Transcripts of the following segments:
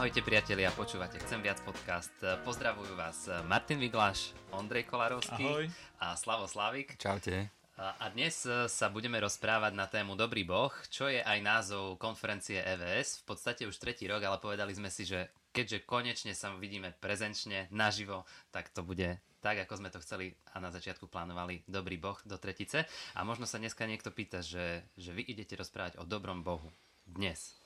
Ahojte priatelia, počúvate Chcem viac podcast. Pozdravujú vás Martin Vigláš, Ondrej Kolarovský Ahoj. a Slavo Slavik. Čaute. A dnes sa budeme rozprávať na tému Dobrý boh, čo je aj názov konferencie EVS. V podstate už tretí rok, ale povedali sme si, že keďže konečne sa vidíme prezenčne, naživo, tak to bude tak, ako sme to chceli a na začiatku plánovali Dobrý boh do tretice. A možno sa dneska niekto pýta, že, že vy idete rozprávať o dobrom bohu dnes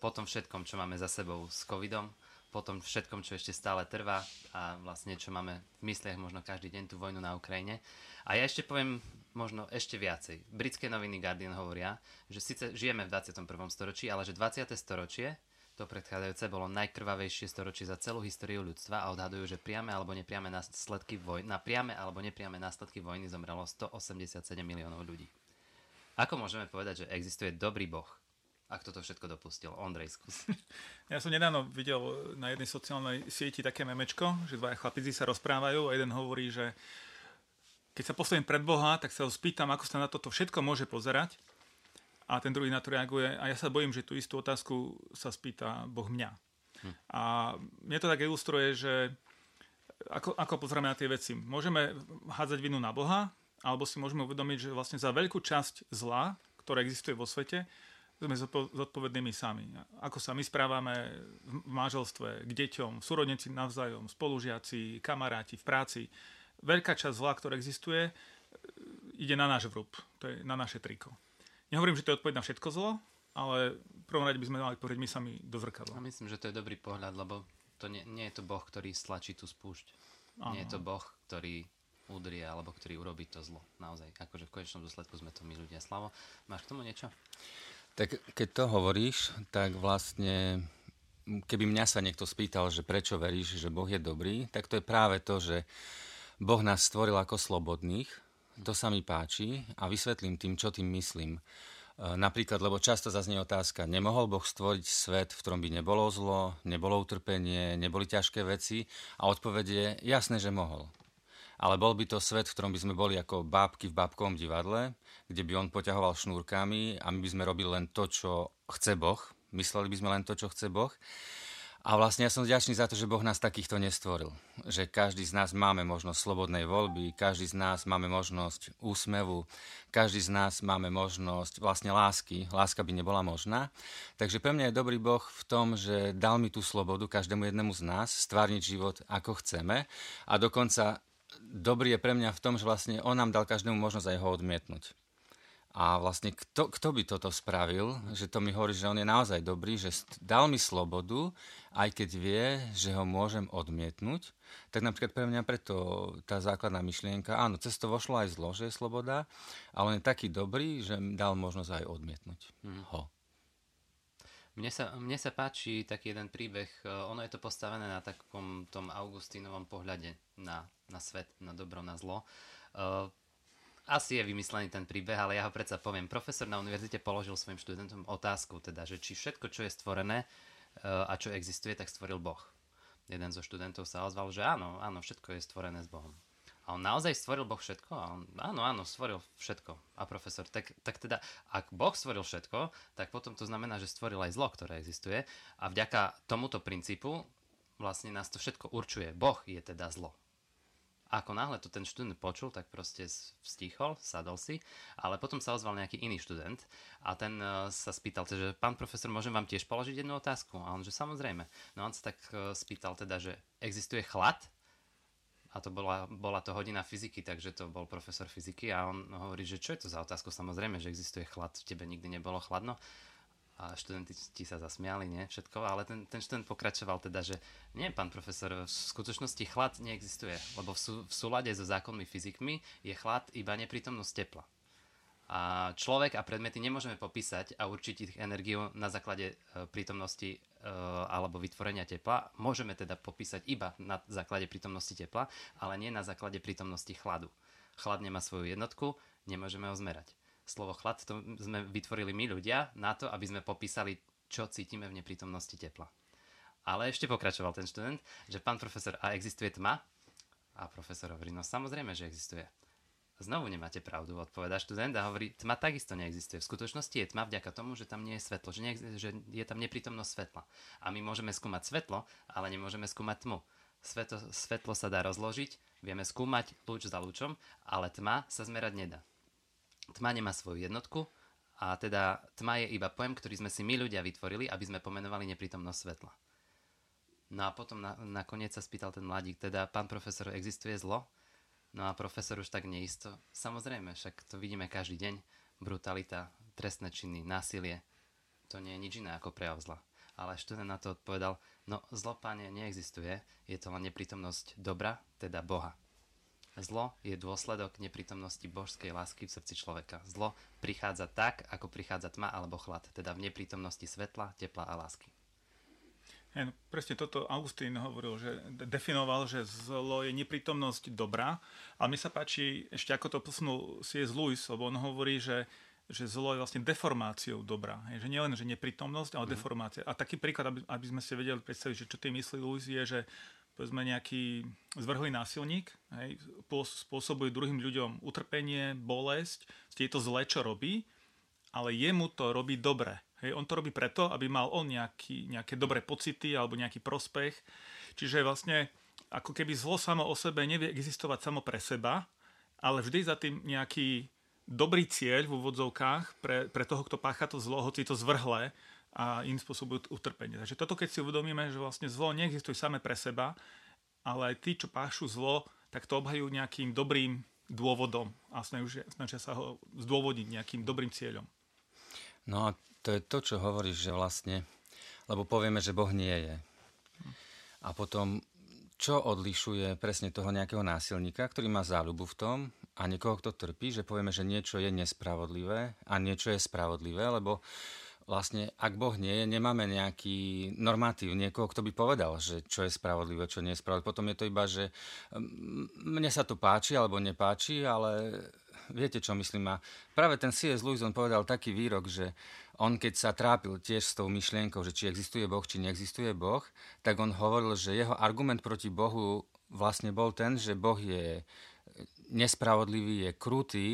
po tom všetkom, čo máme za sebou s covidom, po tom všetkom, čo ešte stále trvá a vlastne čo máme v mysliach možno každý deň tú vojnu na Ukrajine. A ja ešte poviem možno ešte viacej. Britské noviny Guardian hovoria, že síce žijeme v 21. storočí, ale že 20. storočie, to predchádzajúce, bolo najkrvavejšie storočie za celú históriu ľudstva a odhadujú, že priame alebo nepriame následky vojny, na priame alebo nepriame následky vojny zomrelo 187 miliónov ľudí. Ako môžeme povedať, že existuje dobrý boh, ak toto všetko dopustil. Ondrej, skús. Ja som nedávno videl na jednej sociálnej sieti také memečko, že dvaja chlapíci sa rozprávajú a jeden hovorí, že keď sa postavím pred Boha, tak sa ho spýtam, ako sa na toto všetko môže pozerať. A ten druhý na to reaguje a ja sa bojím, že tú istú otázku sa spýta Boh mňa. Hm. A mne to tak ilustruje, že ako, ako pozrieme na tie veci. Môžeme hádzať vinu na Boha, alebo si môžeme uvedomiť, že vlastne za veľkú časť zla, ktoré existuje vo svete, sme zodpovednými sami. Ako sa my správame v manželstve, k deťom, súrodníci navzájom, spolužiaci, kamaráti, v práci. Veľká časť zla, ktorá existuje, ide na náš vrúb. To je na naše triko. Nehovorím, že to je odpoveď na všetko zlo, ale v prvom rade by sme mali povedať my sami do zrkadla. A myslím, že to je dobrý pohľad, lebo to nie, nie je to Boh, ktorý stlačí tú spúšť. Ano. Nie je to Boh, ktorý udrie alebo ktorý urobí to zlo. Naozaj, akože v konečnom dôsledku sme to my ľudia. Slavo, máš k tomu niečo? Tak keď to hovoríš, tak vlastne keby mňa sa niekto spýtal, že prečo veríš, že Boh je dobrý, tak to je práve to, že Boh nás stvoril ako slobodných, to sa mi páči a vysvetlím tým, čo tým myslím. E, napríklad, lebo často zaznie otázka, nemohol Boh stvoriť svet, v ktorom by nebolo zlo, nebolo utrpenie, neboli ťažké veci? A odpoveď je, jasné, že mohol ale bol by to svet, v ktorom by sme boli ako bábky v bábkovom divadle, kde by on poťahoval šnúrkami a my by sme robili len to, čo chce Boh. Mysleli by sme len to, čo chce Boh. A vlastne ja som vďačný za to, že Boh nás takýchto nestvoril. Že každý z nás máme možnosť slobodnej voľby, každý z nás máme možnosť úsmevu, každý z nás máme možnosť vlastne lásky. Láska by nebola možná. Takže pre mňa je dobrý Boh v tom, že dal mi tú slobodu každému jednému z nás stvárniť život ako chceme a dokonca dobrý je pre mňa v tom, že vlastne on nám dal každému možnosť aj ho odmietnúť. A vlastne kto, kto by toto spravil, že to mi hovorí, že on je naozaj dobrý, že dal mi slobodu, aj keď vie, že ho môžem odmietnúť, tak napríklad pre mňa preto tá základná myšlienka, áno, cez to vošlo aj zlo, že je sloboda, ale on je taký dobrý, že dal možnosť aj odmietnúť hmm. ho. Mne sa, mne sa páči taký jeden príbeh, e, ono je to postavené na takom tom Augustínovom pohľade na, na svet, na dobro, na zlo. Asi je vymyslený ten príbeh, ale ja ho predsa poviem. Profesor na univerzite položil svojim študentom otázku, teda, že či všetko, čo je stvorené uh, a čo existuje, tak stvoril Boh. Jeden zo študentov sa ozval, že áno, áno, všetko je stvorené s Bohom. A on naozaj stvoril Boh všetko? A on, áno, áno, stvoril všetko. A profesor, tak, tak teda, ak Boh stvoril všetko, tak potom to znamená, že stvoril aj zlo, ktoré existuje. A vďaka tomuto princípu vlastne nás to všetko určuje. Boh je teda zlo. Ako náhle to ten študent počul, tak proste vstíchol, sadol si, ale potom sa ozval nejaký iný študent a ten uh, sa spýtal, že pán profesor, môžem vám tiež položiť jednu otázku? A on, že samozrejme. No on sa tak uh, spýtal teda, že existuje chlad? a to bola, bola to hodina fyziky, takže to bol profesor fyziky a on hovorí, že čo je to za otázku? Samozrejme, že existuje chlad, v tebe nikdy nebolo chladno. A študenti ti sa zasmiali, nie? Všetko, ale ten, ten študent pokračoval teda, že nie, pán profesor, v skutočnosti chlad neexistuje, lebo v, sú, v súlade so zákonmi fyzikmi je chlad iba neprítomnosť tepla. A človek a predmety nemôžeme popísať a určiť ich energiu na základe e, prítomnosti e, alebo vytvorenia tepla. Môžeme teda popísať iba na základe prítomnosti tepla, ale nie na základe prítomnosti chladu. Chlad nemá svoju jednotku, nemôžeme ho zmerať. Slovo chlad to sme vytvorili my ľudia na to, aby sme popísali, čo cítime v neprítomnosti tepla. Ale ešte pokračoval ten študent, že pán profesor, a existuje tma? A profesor hovorí, no samozrejme, že existuje Znovu nemáte pravdu, odpovedá študent a hovorí, tma takisto neexistuje. V skutočnosti je tma vďaka tomu, že tam nie je svetlo, že, neexistuje, že je tam neprítomnosť svetla. A my môžeme skúmať svetlo, ale nemôžeme skúmať tmu. Svetlo, svetlo sa dá rozložiť, vieme skúmať lúč za lúčom, ale tma sa zmerať nedá. Tma nemá svoju jednotku a teda tma je iba pojem, ktorý sme si my ľudia vytvorili, aby sme pomenovali neprítomnosť svetla. No a potom na, nakoniec sa spýtal ten mladík, teda pán profesor, existuje zlo? No a profesor už tak neisto. Samozrejme, však to vidíme každý deň. Brutalita, trestné činy, násilie. To nie je nič iné ako prejav zla. Ale študent na to odpovedal, no zlo, páne, neexistuje. Je to len neprítomnosť dobra, teda Boha. Zlo je dôsledok neprítomnosti božskej lásky v srdci človeka. Zlo prichádza tak, ako prichádza tma alebo chlad, teda v neprítomnosti svetla, tepla a lásky. No, presne toto Augustín hovoril, že definoval, že zlo je neprítomnosť dobrá, ale mi sa páči ešte ako to posunul C.S. Lewis, lebo on hovorí, že, že zlo je vlastne deformáciou dobra. Je, že nielen, že neprítomnosť, ale mm. deformácia. A taký príklad, aby, aby sme si vedeli predstaviť, že čo tým myslí Lewis, je, že povedzme nejaký zvrhlý násilník hej, spôsobuje druhým ľuďom utrpenie, bolesť, je to zlé, čo robí, ale jemu to robí dobre. Hej, on to robí preto, aby mal on nejaký, nejaké dobré pocity alebo nejaký prospech. Čiže vlastne ako keby zlo samo o sebe nevie existovať samo pre seba, ale vždy za tým nejaký dobrý cieľ v úvodzovkách pre, pre toho, kto pácha to zlo, hoci to zvrhlé a im spôsobujú utrpenie. Takže toto, keď si uvedomíme, že vlastne zlo neexistuje same pre seba, ale aj tí, čo pášu zlo, tak to obhajú nejakým dobrým dôvodom a snažia, sa ho zdôvodniť nejakým dobrým cieľom. No a to je to, čo hovoríš, že vlastne, lebo povieme, že Boh nie je. A potom, čo odlišuje presne toho nejakého násilníka, ktorý má záľubu v tom a niekoho, kto trpí, že povieme, že niečo je nespravodlivé a niečo je spravodlivé, lebo vlastne, ak Boh nie je, nemáme nejaký normatív, niekoho, kto by povedal, že čo je spravodlivé, čo nie je spravodlivé. Potom je to iba, že mne sa to páči alebo nepáči, ale viete, čo myslím. A práve ten C.S. Lewis, on povedal taký výrok, že on keď sa trápil tiež s tou myšlienkou, že či existuje Boh, či neexistuje Boh, tak on hovoril, že jeho argument proti Bohu vlastne bol ten, že Boh je nespravodlivý, je krutý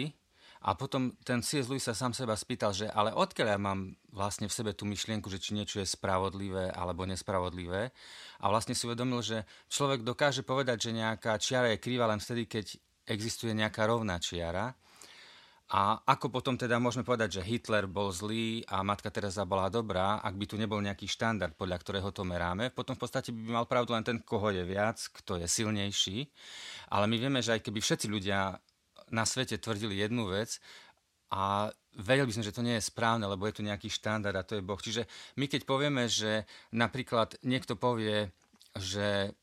a potom ten C.S. Lewis sa sám seba spýtal, že ale odkiaľ ja mám vlastne v sebe tú myšlienku, že či niečo je spravodlivé alebo nespravodlivé. A vlastne si uvedomil, že človek dokáže povedať, že nejaká čiara je krivá len vtedy, keď existuje nejaká rovná čiara. A ako potom teda môžeme povedať, že Hitler bol zlý a matka Teresa bola dobrá, ak by tu nebol nejaký štandard, podľa ktorého to meráme, potom v podstate by mal pravdu len ten, koho je viac, kto je silnejší. Ale my vieme, že aj keby všetci ľudia na svete tvrdili jednu vec a vedeli by sme, že to nie je správne, lebo je tu nejaký štandard a to je Boh. Čiže my keď povieme, že napríklad niekto povie, že,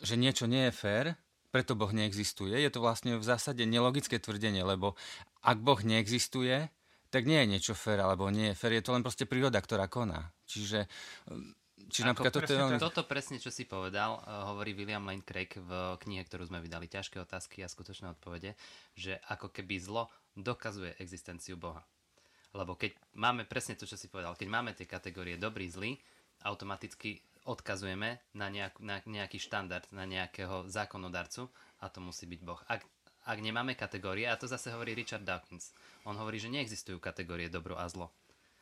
že niečo nie je fér, preto Boh neexistuje. Je to vlastne v zásade nelogické tvrdenie, lebo ak Boh neexistuje, tak nie je niečo fér, alebo nie je fér, je to len proste príroda, ktorá koná. Čiže Čiže napríklad toto, je... toto presne, čo si povedal, uh, hovorí William Lane Craig v knihe, ktorú sme vydali, Ťažké otázky a skutočné odpovede, že ako keby zlo dokazuje existenciu Boha. Lebo keď máme presne to, čo si povedal, keď máme tie kategórie dobrý, zlý, automaticky odkazujeme na, nejak, na nejaký štandard, na nejakého zákonodarcu a to musí byť Boh. Ak, ak nemáme kategórie, a to zase hovorí Richard Dawkins, on hovorí, že neexistujú kategórie dobro a zlo.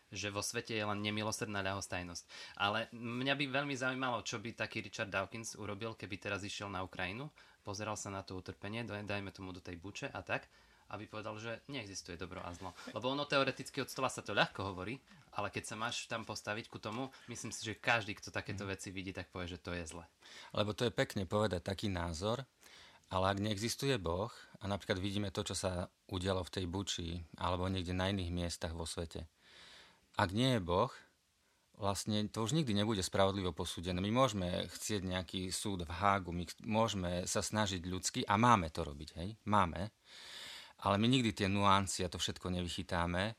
Že vo svete je len nemilosrdná ľahostajnosť. Ale mňa by veľmi zaujímalo, čo by taký Richard Dawkins urobil, keby teraz išiel na Ukrajinu, pozeral sa na to utrpenie, dajme tomu do tej buče a tak, aby povedal, že neexistuje dobro a zlo. Lebo ono teoreticky od stola sa to ľahko hovorí, ale keď sa máš tam postaviť ku tomu, myslím si, že každý, kto takéto mm. veci vidí, tak povie, že to je zle. Lebo to je pekne povedať taký názor, ale ak neexistuje Boh, a napríklad vidíme to, čo sa udialo v tej Buči, alebo niekde na iných miestach vo svete, ak nie je Boh, vlastne to už nikdy nebude spravodlivo posúdené. My môžeme chcieť nejaký súd v Hágu, my môžeme sa snažiť ľudsky a máme to robiť, hej? Máme ale my nikdy tie nuancie a to všetko nevychytáme.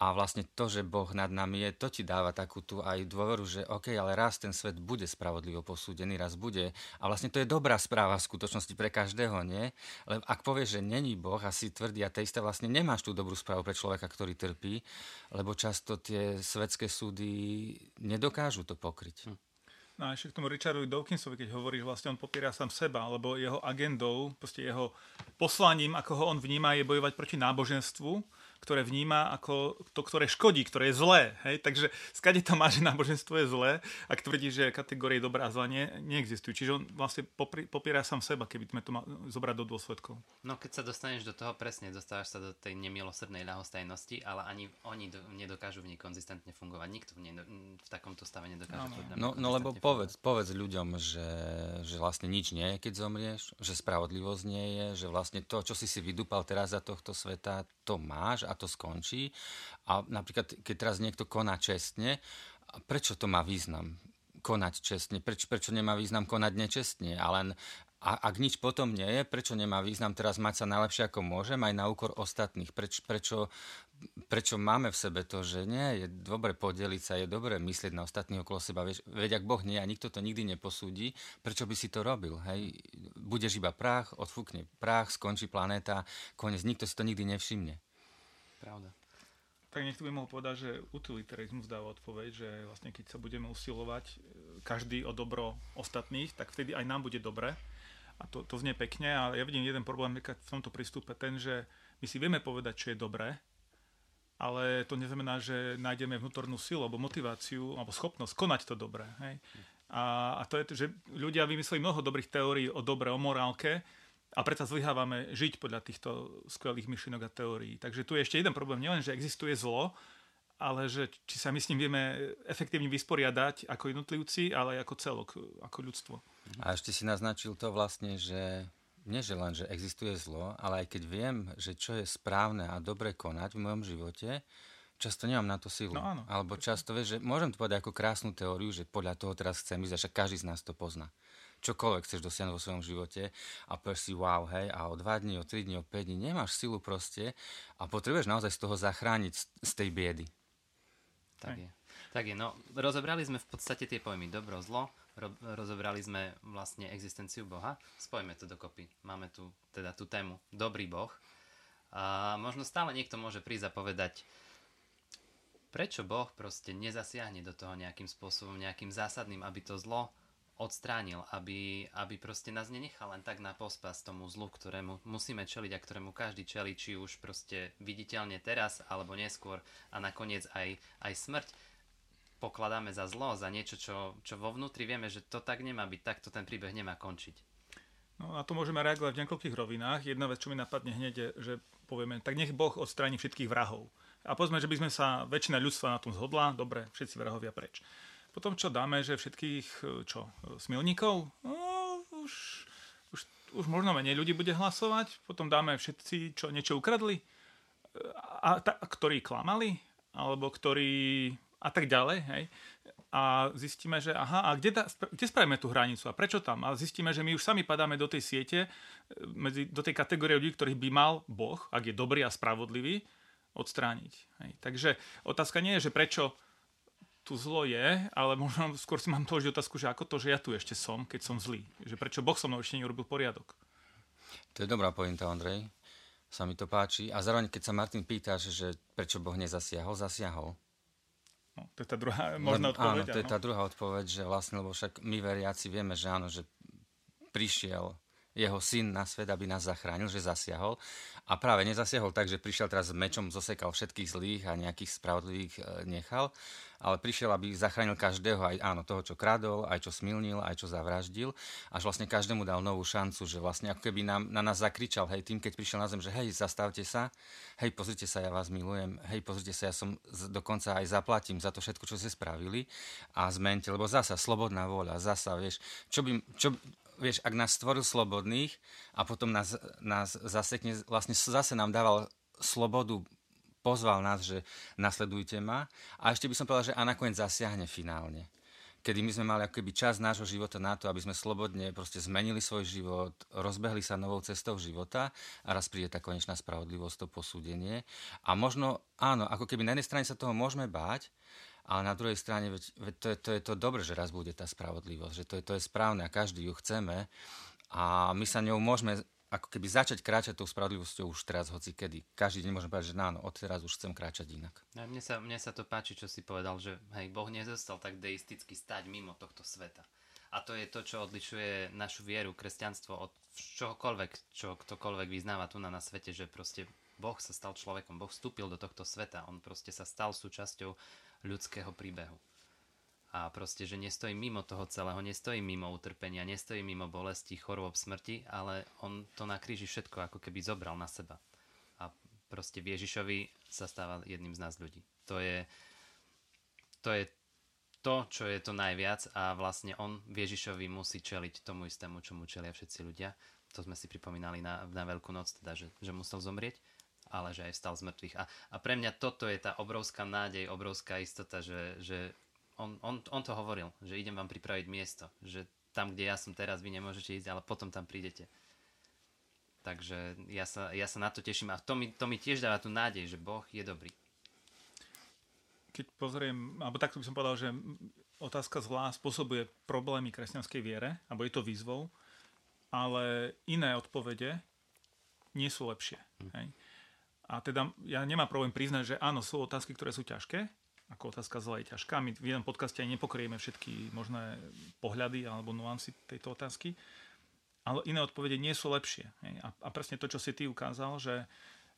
A vlastne to, že Boh nad nami je, to ti dáva takú tu aj dôveru, že OK, ale raz ten svet bude spravodlivo posúdený, raz bude. A vlastne to je dobrá správa v skutočnosti pre každého, nie? Lebo ak povieš, že není Boh a si tvrdý ateista, vlastne nemáš tú dobrú správu pre človeka, ktorý trpí, lebo často tie svetské súdy nedokážu to pokryť. Hm. No a ešte k tomu Richardovi Dawkinsovi, keď hovorí, že vlastne on popiera sám seba, alebo jeho agendou, proste jeho poslaním, ako ho on vníma, je bojovať proti náboženstvu, ktoré vníma ako to, ktoré škodí, ktoré je zlé. Hej? Takže skade to má, že náboženstvo je zlé, ak tvrdí, že kategórie dobrá a zlá nie, neexistujú. Čiže on vlastne popri, popiera sám seba, keby sme to mali zobrať do dôsledkov. No keď sa dostaneš do toho presne, dostávaš sa do tej nemilosrdnej ľahostajnosti, ale ani oni do, nedokážu v nej konzistentne fungovať. Nikto v, nej, v takomto stave nedokáže. No, no, no lebo povedz, povedz ľuďom, že, že vlastne nič nie je, keď zomrieš, že spravodlivosť nie je, že vlastne to, čo si si vydúpal teraz za tohto sveta, to máš a to skončí. A napríklad, keď teraz niekto koná čestne, prečo to má význam? konať čestne, prečo, prečo nemá význam konať nečestne a len a ak nič potom nie je, prečo nemá význam teraz mať sa najlepšie ako môžem aj na úkor ostatných? Preč, prečo, prečo máme v sebe to, že nie, je dobre podeliť sa, je dobre myslieť na ostatných okolo seba. Veď, veď ak Boh nie a nikto to nikdy neposúdi, prečo by si to robil? Hej? Budeš iba prach, odfúkne prach, skončí planéta, konec, nikto si to nikdy nevšimne. Pravda. Tak niekto by mohol povedať, že utilitarizmus dáva odpoveď, že vlastne keď sa budeme usilovať e, každý o dobro ostatných, tak vtedy aj nám bude dobre. A to, to znie pekne, ale ja vidím jeden problém v tomto prístupe, ten, že my si vieme povedať, čo je dobré, ale to neznamená, že nájdeme vnútornú silu alebo motiváciu alebo schopnosť konať to dobré. Hej? A, a to je, že ľudia vymysleli mnoho dobrých teórií o dobre, o morálke, a preto zlyhávame žiť podľa týchto skvelých myšlienok a teórií. Takže tu je ešte jeden problém, nielen, že existuje zlo, ale že či sa my s ním vieme efektívne vysporiadať ako jednotlivci, ale aj ako celok, ako ľudstvo. A ešte si naznačil to vlastne, že nie že len, že existuje zlo, ale aj keď viem, že čo je správne a dobre konať v mojom živote, často nemám na to silu. No áno. Alebo často, vieš, že môžem to povedať ako krásnu teóriu, že podľa toho teraz chcem ísť, že každý z nás to pozná čokoľvek chceš dosiahnuť vo svojom živote a povieš si wow, hej, a o 2 dní, o 3 dní, o 5 dní nemáš silu proste a potrebuješ naozaj z toho zachrániť z tej biedy. Tak je. Tak je, no rozobrali sme v podstate tie pojmy dobro, zlo, ro- rozobrali sme vlastne existenciu Boha, spojme to dokopy. Máme tu teda tú tému dobrý Boh. A možno stále niekto môže prísť a povedať, prečo Boh proste nezasiahne do toho nejakým spôsobom, nejakým zásadným, aby to zlo odstránil, aby, aby proste nás nenechal len tak na pospas tomu zlu, ktorému musíme čeliť a ktorému každý čeli, či už proste viditeľne teraz alebo neskôr a nakoniec aj, aj smrť pokladáme za zlo, za niečo, čo, čo vo vnútri vieme, že to tak nemá byť, takto ten príbeh nemá končiť. No na to môžeme reagovať v niekoľkých rovinách. Jedna vec, čo mi napadne hneď je, že povieme, tak nech Boh odstráni všetkých vrahov. A povedzme, že by sme sa, väčšina ľudstva na tom zhodla, dobre, všetci vrahovia preč. Potom čo dáme, že všetkých, e, čo, smilníkov? No, už, už, už možno menej ľudí bude hlasovať. Potom dáme všetci, čo niečo ukradli, e, a, a, ktorí klamali, alebo ktorí a tak ďalej, hej. A zistíme, že aha, a kde, da, kde spravíme tú hranicu a prečo tam? A zistíme, že my už sami padáme do tej siete, e, medzi, do tej kategórie ľudí, ktorých by mal Boh, ak je dobrý a spravodlivý, odstrániť. Hej. Takže otázka nie je, že prečo tu zlo je, ale možno skôr si mám položiť otázku, že ako to, že ja tu ešte som, keď som zlý. Že prečo Boh so mnou ešte neurobil poriadok. To je dobrá pointa, Andrej. Sa mi to páči. A zároveň, keď sa Martin pýtaš, že prečo Boh nezasiahol, zasiahol. No, to je tá druhá možná odpoveď. Áno, to je tá druhá odpoveď, že vlastne, lebo však my veriaci vieme, že áno, že prišiel jeho syn na svet, aby nás zachránil, že zasiahol. A práve nezasiahol tak, že prišiel teraz s mečom, zosekal všetkých zlých a nejakých spravodlivých e, nechal, ale prišiel, aby zachránil každého, aj áno, toho, čo kradol, aj čo smilnil, aj čo zavraždil, až vlastne každému dal novú šancu, že vlastne ako keby nám, na nás zakričal, hej, tým, keď prišiel na zem, že hej, zastavte sa, hej, pozrite sa, ja vás milujem, hej, pozrite sa, ja som dokonca aj zaplatím za to všetko, čo ste spravili. A zmente, lebo zasa slobodná vôľa, zasa, vieš, čo by, čo, vieš, ak nás stvoril slobodných a potom nás, nás zasekne, vlastne zase nám dával slobodu pozval nás, že nasledujte ma. A ešte by som povedal, že a nakoniec zasiahne finálne. Kedy my sme mali ako keby čas nášho života na to, aby sme slobodne proste zmenili svoj život, rozbehli sa novou cestou života a raz príde tá konečná spravodlivosť, to posúdenie. A možno, áno, ako keby na jednej strane sa toho môžeme báť, ale na druhej strane, veď, veď to, je, to je to dobre, že raz bude tá spravodlivosť, že to je, to je správne a každý ju chceme a my sa ňou môžeme ako keby začať kráčať tou spravodlivosťou už teraz, hoci kedy. Každý deň môžem povedať, že áno, odteraz už chcem kráčať inak. A mne, sa, mne sa to páči, čo si povedal, že hej, Boh nezostal tak deisticky stať mimo tohto sveta. A to je to, čo odlišuje našu vieru, kresťanstvo od čohokoľvek, čo ktokoľvek vyznáva tu na, na svete, že proste Boh sa stal človekom, Boh vstúpil do tohto sveta, on proste sa stal súčasťou ľudského príbehu a proste, že nestojí mimo toho celého, nestojí mimo utrpenia, nestojí mimo bolesti, chorôb, smrti, ale on to na kríži všetko ako keby zobral na seba. A proste v Ježišovi sa stáva jedným z nás ľudí. To je to, je to čo je to najviac a vlastne on v Ježišovi musí čeliť tomu istému, čo mu čelia všetci ľudia. To sme si pripomínali na, na Veľkú noc, teda, že, že musel zomrieť ale že aj vstal z mŕtvych. A, a pre mňa toto je tá obrovská nádej, obrovská istota, že, že on, on, on to hovoril, že idem vám pripraviť miesto, že tam, kde ja som teraz, vy nemôžete ísť, ale potom tam prídete. Takže ja sa, ja sa na to teším a to mi, to mi tiež dáva tú nádej, že Boh je dobrý. Keď pozriem, alebo takto by som povedal, že otázka zlá spôsobuje problémy kresťanskej viere, alebo je to výzvou, ale iné odpovede nie sú lepšie. Hm. Hej? A teda ja nemám problém priznať, že áno, sú otázky, ktoré sú ťažké, ako otázka zla je ťažká. My v jednom podcaste aj nepokrieme všetky možné pohľady alebo nuancy tejto otázky, ale iné odpovede nie sú lepšie. A, presne to, čo si ty ukázal, že,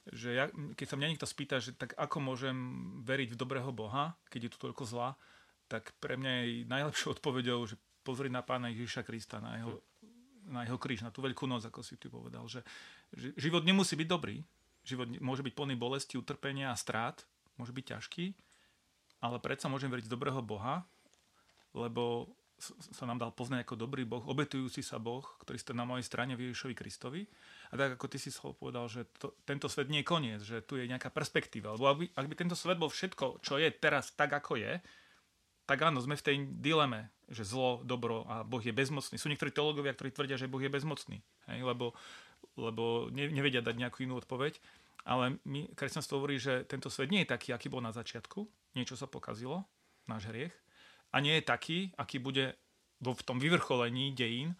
že ja, keď sa mňa niekto spýta, že tak ako môžem veriť v dobrého Boha, keď je tu toľko zla, tak pre mňa je najlepšou odpovedou, že pozri na pána Ježiša Krista, na jeho, na jeho kríž, na tú veľkú noc, ako si ty povedal. Že, že život nemusí byť dobrý, život môže byť plný bolesti, utrpenia a strát, môže byť ťažký, ale predsa môžem veriť z dobrého Boha, lebo sa nám dal poznať ako dobrý Boh, obetujúci sa Boh, ktorý ste na mojej strane v Ježišovi Kristovi. A tak ako ty si slovo povedal, že to, tento svet nie je koniec, že tu je nejaká perspektíva. Lebo ak by, ak by tento svet bol všetko, čo je teraz tak, ako je, tak áno, sme v tej dileme, že zlo, dobro a Boh je bezmocný. Sú niektorí teológovia, ktorí tvrdia, že Boh je bezmocný, hej, lebo, lebo nevedia dať nejakú inú odpoveď. Ale my, kresťanstvo hovorí, že tento svet nie je taký, aký bol na začiatku. Niečo sa pokazilo, náš hriech. A nie je taký, aký bude v tom vyvrcholení dejín,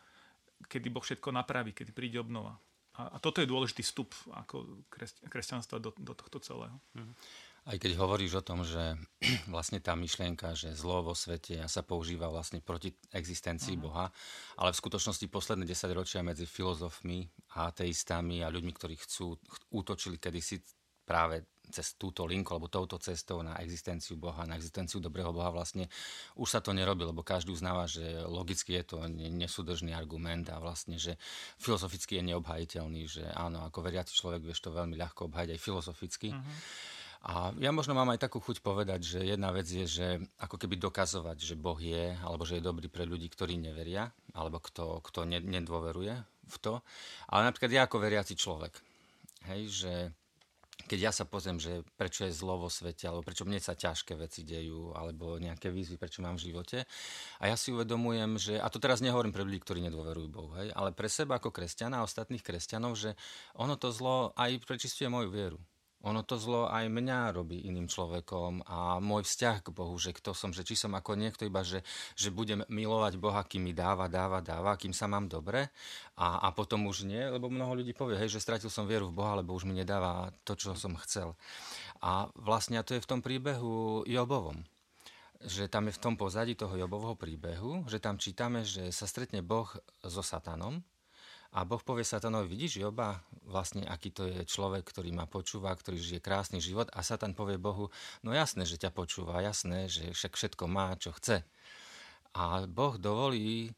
kedy Boh všetko napraví, kedy príde obnova. A, a toto je dôležitý vstup ako kresťanstva do, do tohto celého. Mm-hmm. Aj keď hovoríš o tom, že vlastne tá myšlienka, že zlo vo svete sa používa vlastne proti existencii uh-huh. Boha, ale v skutočnosti posledné 10 ročia medzi filozofmi a ateistami a ľuďmi, ktorí chcú, útočili kedysi práve cez túto linku alebo touto cestou na existenciu Boha, na existenciu dobrého Boha vlastne už sa to nerobí, lebo každý uznáva, že logicky je to nesúdržný argument a vlastne, že filozoficky je neobhajiteľný, že áno, ako veriaci človek vieš to veľmi ľahko obhajiť aj filozoficky. Uh-huh a ja možno mám aj takú chuť povedať, že jedna vec je, že ako keby dokazovať, že Boh je, alebo že je dobrý pre ľudí, ktorí neveria, alebo kto, kto nedôveruje v to. Ale napríklad ja ako veriaci človek, hej, že keď ja sa pozriem, že prečo je zlo vo svete, alebo prečo mne sa ťažké veci dejú, alebo nejaké výzvy, prečo mám v živote. A ja si uvedomujem, že, a to teraz nehovorím pre ľudí, ktorí nedôverujú Bohu, hej, ale pre seba ako kresťana a ostatných kresťanov, že ono to zlo aj prečistuje moju vieru ono to zlo aj mňa robí iným človekom a môj vzťah k Bohu, že kto som, že či som ako niekto iba, že, že budem milovať Boha, kým mi dáva, dáva, dáva, kým sa mám dobre a, a potom už nie, lebo mnoho ľudí povie, hej, že stratil som vieru v Boha, lebo už mi nedáva to, čo som chcel. A vlastne to je v tom príbehu Jobovom že tam je v tom pozadí toho Jobovho príbehu, že tam čítame, že sa stretne Boh so Satanom a Boh povie Satanovi, vidíš Joba, vlastne aký to je človek, ktorý ma počúva, ktorý žije krásny život a Satan povie Bohu, no jasné, že ťa počúva, jasné, že však všetko má, čo chce. A Boh dovolí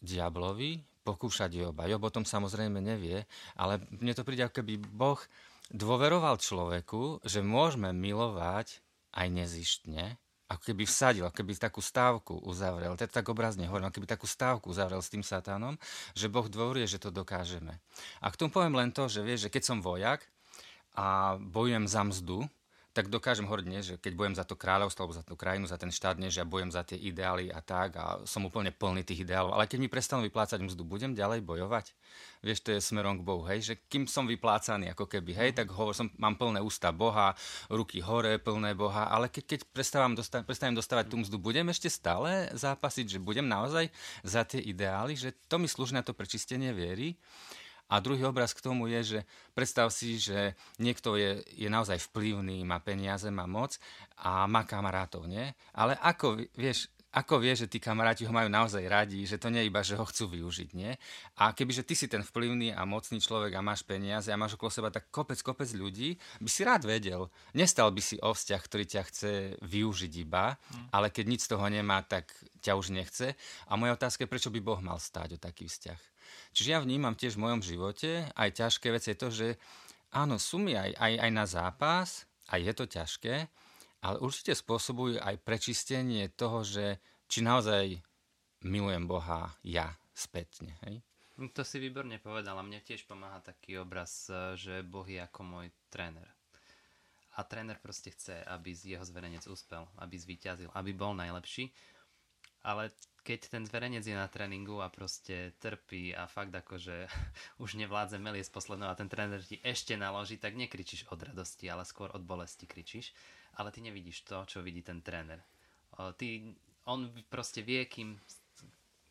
diablovi pokúšať Joba. Job o tom samozrejme nevie, ale mne to príde, ako keby Boh dôveroval človeku, že môžeme milovať aj nezištne, ako keby vsadil, ako keby takú stávku uzavrel, to tak obrazne hovorím, ako keby takú stávku uzavrel s tým satánom, že Boh dôveruje, že to dokážeme. A k tomu poviem len to, že vieš, že keď som vojak a bojujem za mzdu, tak dokážem hovoriť, nie, že keď bojem za to kráľovstvo alebo za tú krajinu, za ten štát, nie, že ja bojem za tie ideály a tak a som úplne plný tých ideálov. Ale keď mi prestanú vyplácať mzdu, budem ďalej bojovať? Vieš, to je smerom k Bohu, hej, že kým som vyplácaný ako keby, hej, tak hovor, som, mám plné ústa Boha, ruky hore, plné Boha, ale keď, keď prestávam dosta- prestanem dostávať tú mzdu, budem ešte stále zápasiť, že budem naozaj za tie ideály, že to mi slúži na to prečistenie viery. A druhý obraz k tomu je, že predstav si, že niekto je, je naozaj vplyvný, má peniaze, má moc a má kamarátov, nie? Ale ako, vieš, ako vie, že tí kamaráti ho majú naozaj radi, že to nie je iba, že ho chcú využiť, nie? A kebyže ty si ten vplyvný a mocný človek a máš peniaze a máš okolo seba tak kopec, kopec ľudí, by si rád vedel. Nestal by si o vzťah, ktorý ťa chce využiť iba, hmm. ale keď nič z toho nemá, tak ťa už nechce. A moja otázka je, prečo by Boh mal stáť o taký vzťah? Čiže ja vnímam tiež v mojom živote aj ťažké veci je to, že áno, sú mi aj, aj, aj na zápas, aj je to ťažké, ale určite spôsobujú aj prečistenie toho, že či naozaj milujem Boha ja spätne. Hej? To si výborne povedala. Mne tiež pomáha taký obraz, e, že Boh je ako môj tréner. A tréner proste chce, aby jeho zverenec úspel, aby zvíťazil, aby bol najlepší. Ale keď ten zverenec je na tréningu a proste trpí a fakt akože už nevládze z posledného a ten tréner ti ešte naloží, tak nekričíš od radosti, ale skôr od bolesti kričíš ale ty nevidíš to, čo vidí ten tréner. Ty, on proste vie, kým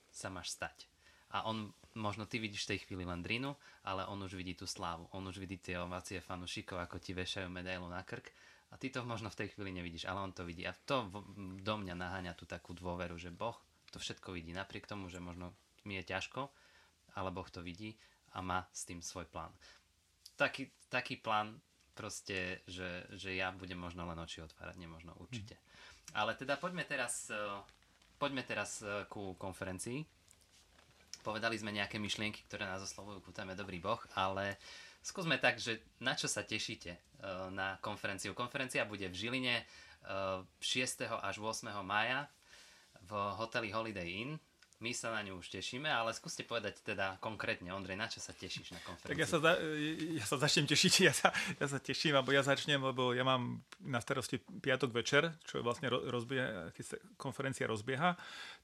sa máš stať. A on, možno ty vidíš v tej chvíli len drinu, ale on už vidí tú slávu. On už vidí tie ovácie fanušikov, ako ti vešajú medailu na krk. A ty to možno v tej chvíli nevidíš, ale on to vidí. A to do mňa naháňa tú takú dôveru, že Boh to všetko vidí. Napriek tomu, že možno mi je ťažko, ale Boh to vidí a má s tým svoj plán. Taký, taký plán proste, že, že ja budem možno len oči otvárať, nemožno určite. Mm. Ale teda poďme teraz, e, poďme teraz e, ku konferencii. Povedali sme nejaké myšlienky, ktoré nás oslovujú ku téme Dobrý Boh, ale skúsme tak, že na čo sa tešíte e, na konferenciu. Konferencia bude v Žiline 6. až 8. mája v hoteli Holiday Inn my sa na ňu už tešíme, ale skúste povedať teda konkrétne, Ondrej, na čo sa tešíš na konferencii? Tak ja sa, za, ja sa začnem tešiť, ja sa, ja sa teším, alebo ja začnem, lebo ja mám na starosti piatok večer, čo vlastne rozbieha, keď sa konferencia rozbieha,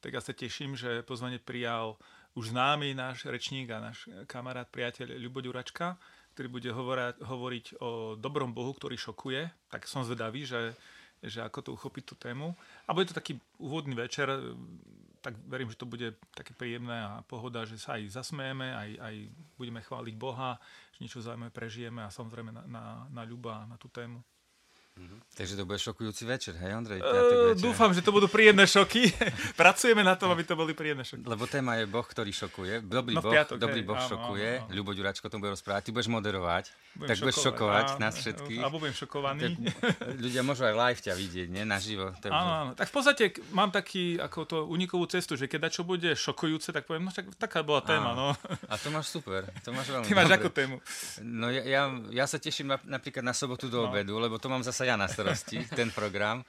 tak ja sa teším, že pozvanie prijal už známy náš rečník a náš kamarát, priateľ Ľubo Ďuračka, ktorý bude hovora, hovoriť o dobrom Bohu, ktorý šokuje. Tak som zvedavý, že, že ako to uchopiť tú tému. A bude to taký úvodný večer, tak verím, že to bude také príjemné a pohoda, že sa aj zasmejeme, aj, aj budeme chváliť Boha, že niečo zaujímavé prežijeme a samozrejme na, na, na ľuba, na tú tému. Mm-hmm. Takže to bude šokujúci večer, hej Ondrej? Uh, dúfam, že to budú príjemné šoky. Pracujeme na tom, aby to boli príjemné šoky. Lebo téma je Boh, ktorý šokuje. Dobrý, no, boh, piatok, dobrý hej, boh áno, šokuje. Áno, áno. Ľubo Ďuračko to bude rozprávať. Ty budeš moderovať. Budem tak šokovať, budeš šokovať áno, nás všetkých. A budem šokovaný. Tak, ľudia môžu aj live ťa vidieť, nie? Naživo. Áno, áno. Tak v podstate mám taký, ako to unikovú cestu, že keď čo bude šokujúce, tak poviem, no tak, taká bola téma. No. A to máš super. To máš veľmi Ty máš ako tému? No ja, ja, ja sa teším napríklad na sobotu do no. obedu, lebo to mám zasa ja na starosti ten program.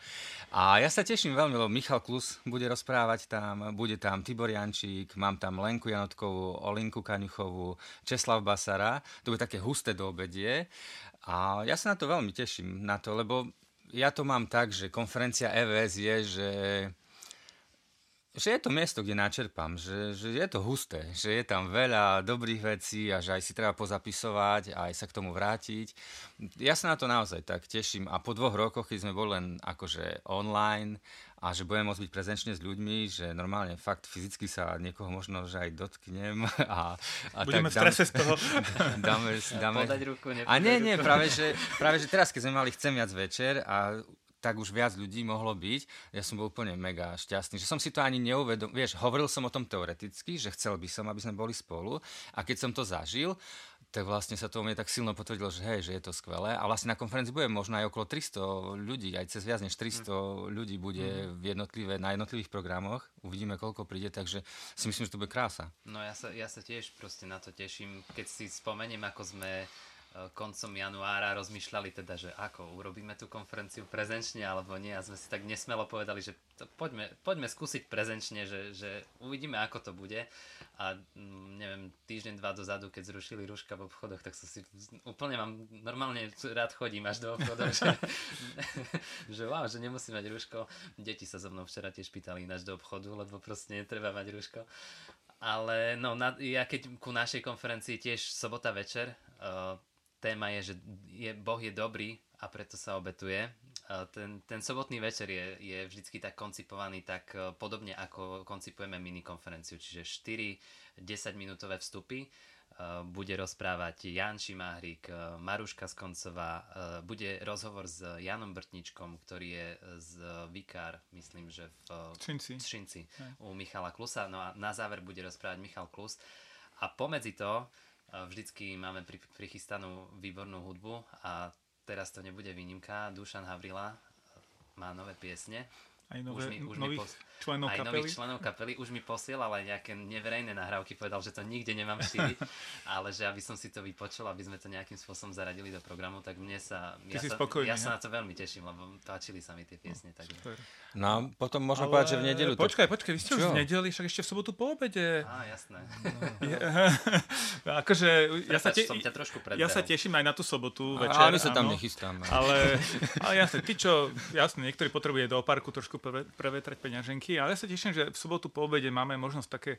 A ja sa teším veľmi, lebo Michal Klus bude rozprávať tam, bude tam Tibor Jančík, mám tam Lenku Janotkovú, Olinku Kaňuchovú, Česlav Basara. To bude také husté do obedie. A ja sa na to veľmi teším, na to, lebo ja to mám tak, že konferencia EVS je, že že je to miesto, kde načerpám, že, že je to husté, že je tam veľa dobrých vecí a že aj si treba pozapisovať a aj sa k tomu vrátiť. Ja sa na to naozaj tak teším a po dvoch rokoch, keď sme boli len akože online a že budeme môcť byť prezenčne s ľuďmi, že normálne fakt fyzicky sa niekoho možno že aj dotknem a, a Budeme tak dám, z toho. Dáme, dáme, Podať ruku, a nie, nie, práve že, práve že teraz, keď sme mali Chcem viac večer a tak už viac ľudí mohlo byť. Ja som bol úplne mega šťastný, že som si to ani neuvedom... Vieš, hovoril som o tom teoreticky, že chcel by som, aby sme boli spolu a keď som to zažil, tak vlastne sa to mne tak silno potvrdilo, že hej, že je to skvelé. A vlastne na konferencii bude možno aj okolo 300 ľudí, aj cez viac než 300 ľudí bude mm. v jednotlivé, na jednotlivých programoch. Uvidíme, koľko príde, takže si myslím, že to bude krása. No ja sa, ja sa tiež proste na to teším, keď si spomeniem, ako sme koncom januára rozmýšľali teda, že ako urobíme tú konferenciu prezenčne alebo nie a sme si tak nesmelo povedali, že to poďme, poďme skúsiť prezenčne, že, že uvidíme ako to bude a mm, neviem, týždeň, dva dozadu, keď zrušili rúška v obchodoch, tak som si úplne mám, normálne rád chodím až do obchodov, že, že wow, že nemusím mať rúško. Deti sa so mnou včera tiež pýtali ináč do obchodu, lebo proste netreba mať rúško. Ale no, na, ja keď ku našej konferencii tiež sobota večer, uh, téma je, že je, Boh je dobrý a preto sa obetuje. Ten, ten sobotný večer je, je vždycky tak koncipovaný tak e, podobne ako koncipujeme mini konferenciu, čiže 4 10 minútové vstupy bude rozprávať Jan Šimahrik, Maruška Skoncová, bude rozhovor s Janom Brtničkom, ktorý je z Vikár, myslím, že v Šinci, Šinci u Michala Klusa. No a na záver bude rozprávať Michal Klus. A pomedzi to vždycky máme prichystanú výbornú hudbu a teraz to nebude výnimka. Dušan Havrila má nové piesne aj nové, už mi, už nových mi pos... členov aj kapely. nových členov kapely. Už mi posielal aj nejaké neverejné nahrávky, povedal, že to nikde nemám šíriť, ale že aby som si to vypočul, aby sme to nejakým spôsobom zaradili do programu, tak mne sa... Ty ja si sa, spokojný, ja sa na to veľmi teším, lebo páčili sa mi tie piesne. No, takže... no potom môžem ale... povedať, že v nedelu... Počkaj, počkaj, vy ste už v nedeli, však ešte v sobotu po obede. Á, jasné. No. akože, ja, sa te... ťa trošku ja sa teším aj na tú sobotu večer. Ale my sa tam nechystáme. Ale, ale jasne, ty čo, jasne, niektorí potrebuje do parku trošku prevetrať získať peňaženky, ale ja sa teším, že v sobotu po obede máme možnosť také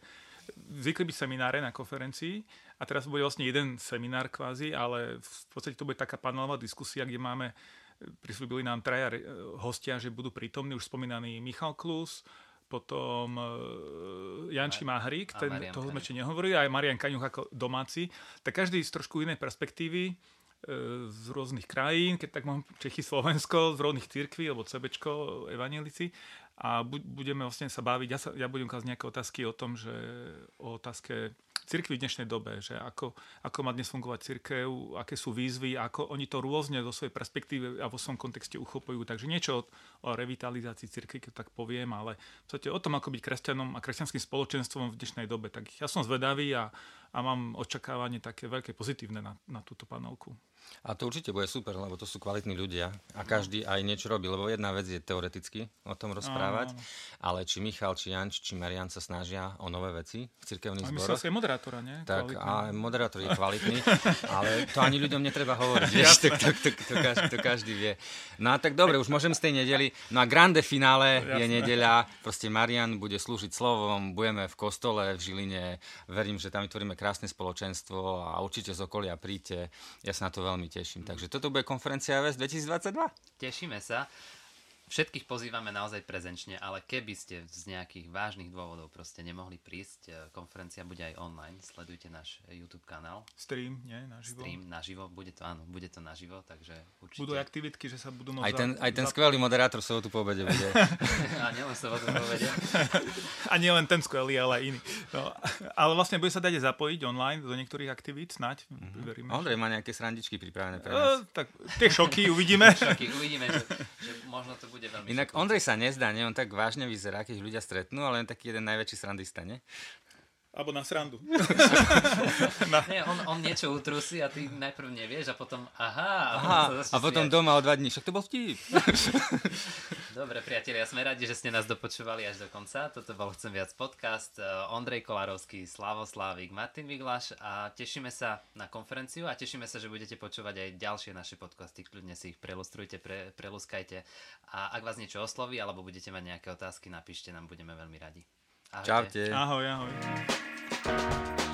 zvykli byť semináre na konferencii a teraz bude vlastne jeden seminár kvázi, ale v podstate to bude taká panelová diskusia, kde máme prislúbili nám traja hostia, že budú prítomní, už spomínaný Michal Klus, potom e, Janči Mahrik, ten, toho sme ešte nehovorili, aj Marian Kaňuch ako domáci, tak každý z trošku inej perspektívy z rôznych krajín, keď tak mám Čechy, Slovensko, z rôznych cirkví, alebo CBčko, evanelici a budeme vlastne sa baviť, ja, sa, ja budem kázať nejaké otázky o tom, že o otázke cirkvi v dnešnej dobe, že ako, ako má dnes fungovať cirkev, aké sú výzvy, ako oni to rôzne zo svojej perspektívy a vo svojom kontexte uchopujú. Takže niečo o, o revitalizácii cirkvi, keď tak poviem, ale v podstate o tom, ako byť kresťanom a kresťanským spoločenstvom v dnešnej dobe. Tak ja som zvedavý a, a mám očakávanie také veľké pozitívne na, na túto panovku. A to určite bude super, lebo to sú kvalitní ľudia a každý aj niečo robí, lebo jedna vec je teoreticky o tom rozprávať, ale či Michal, či Janč, či Marian sa snažia o nové veci v cirkevných zboroch. A moderátora, nie? Tak a moderátor je kvalitný, ale to ani ľuďom netreba hovoriť, vieš, to, to, to, to, každý, to každý vie. No a tak dobre, už môžem z tej nedeli. No a grande finále je nedeľa, proste Marian bude slúžiť slovom, budeme v kostole v Žiline, verím, že tam vytvoríme krásne spoločenstvo a určite z okolia príďte. Ja sa na to veľmi veľmi teším. Takže toto bude konferencia AWS 2022. Tešíme sa. Všetkých pozývame naozaj prezenčne, ale keby ste z nejakých vážnych dôvodov proste nemohli prísť, e, konferencia bude aj online, sledujte náš YouTube kanál. Stream, nie? Naživo. Stream, naživo, bude to, áno, bude to naživo, takže určite. Budú aktivitky, že sa budú môcť... Aj ten, aj ten skvelý moderátor tu po obede bude. A nielen sobotu po obede. A nielen ten skvelý, ale aj iný. No, ale vlastne bude sa dať zapojiť online do niektorých aktivít, snáď, mm-hmm. veríme. Ondrej má nejaké srandičky pripravené pre nás. Uh, tak tie šoky uvidíme. šoky uvidíme, že, že možno to bude veľmi Inak šokujúce. Ondrej sa nezdá, nie? On tak vážne vyzerá, keď ľudia stretnú, ale on taký jeden najväčší srandista, nie? Alebo na srandu. na... Nie, on, on niečo utrusí a ty najprv nevieš a potom aha. A, aha, a potom doma o dva dní. Však to bol vtip. Dobre, priatelia, sme radi, že ste nás dopočúvali až do konca. Toto bol Chcem viac podcast. Ondrej Kolárovský, Slavoslávik, Martin Viglaš a tešíme sa na konferenciu a tešíme sa, že budete počúvať aj ďalšie naše podcasty. Kľudne si ich prelustrujte, pre, preluskajte a ak vás niečo osloví alebo budete mať nejaké otázky, napíšte nám, budeme veľmi radi. Ahojte. Čaute. Ahoj, ahoj.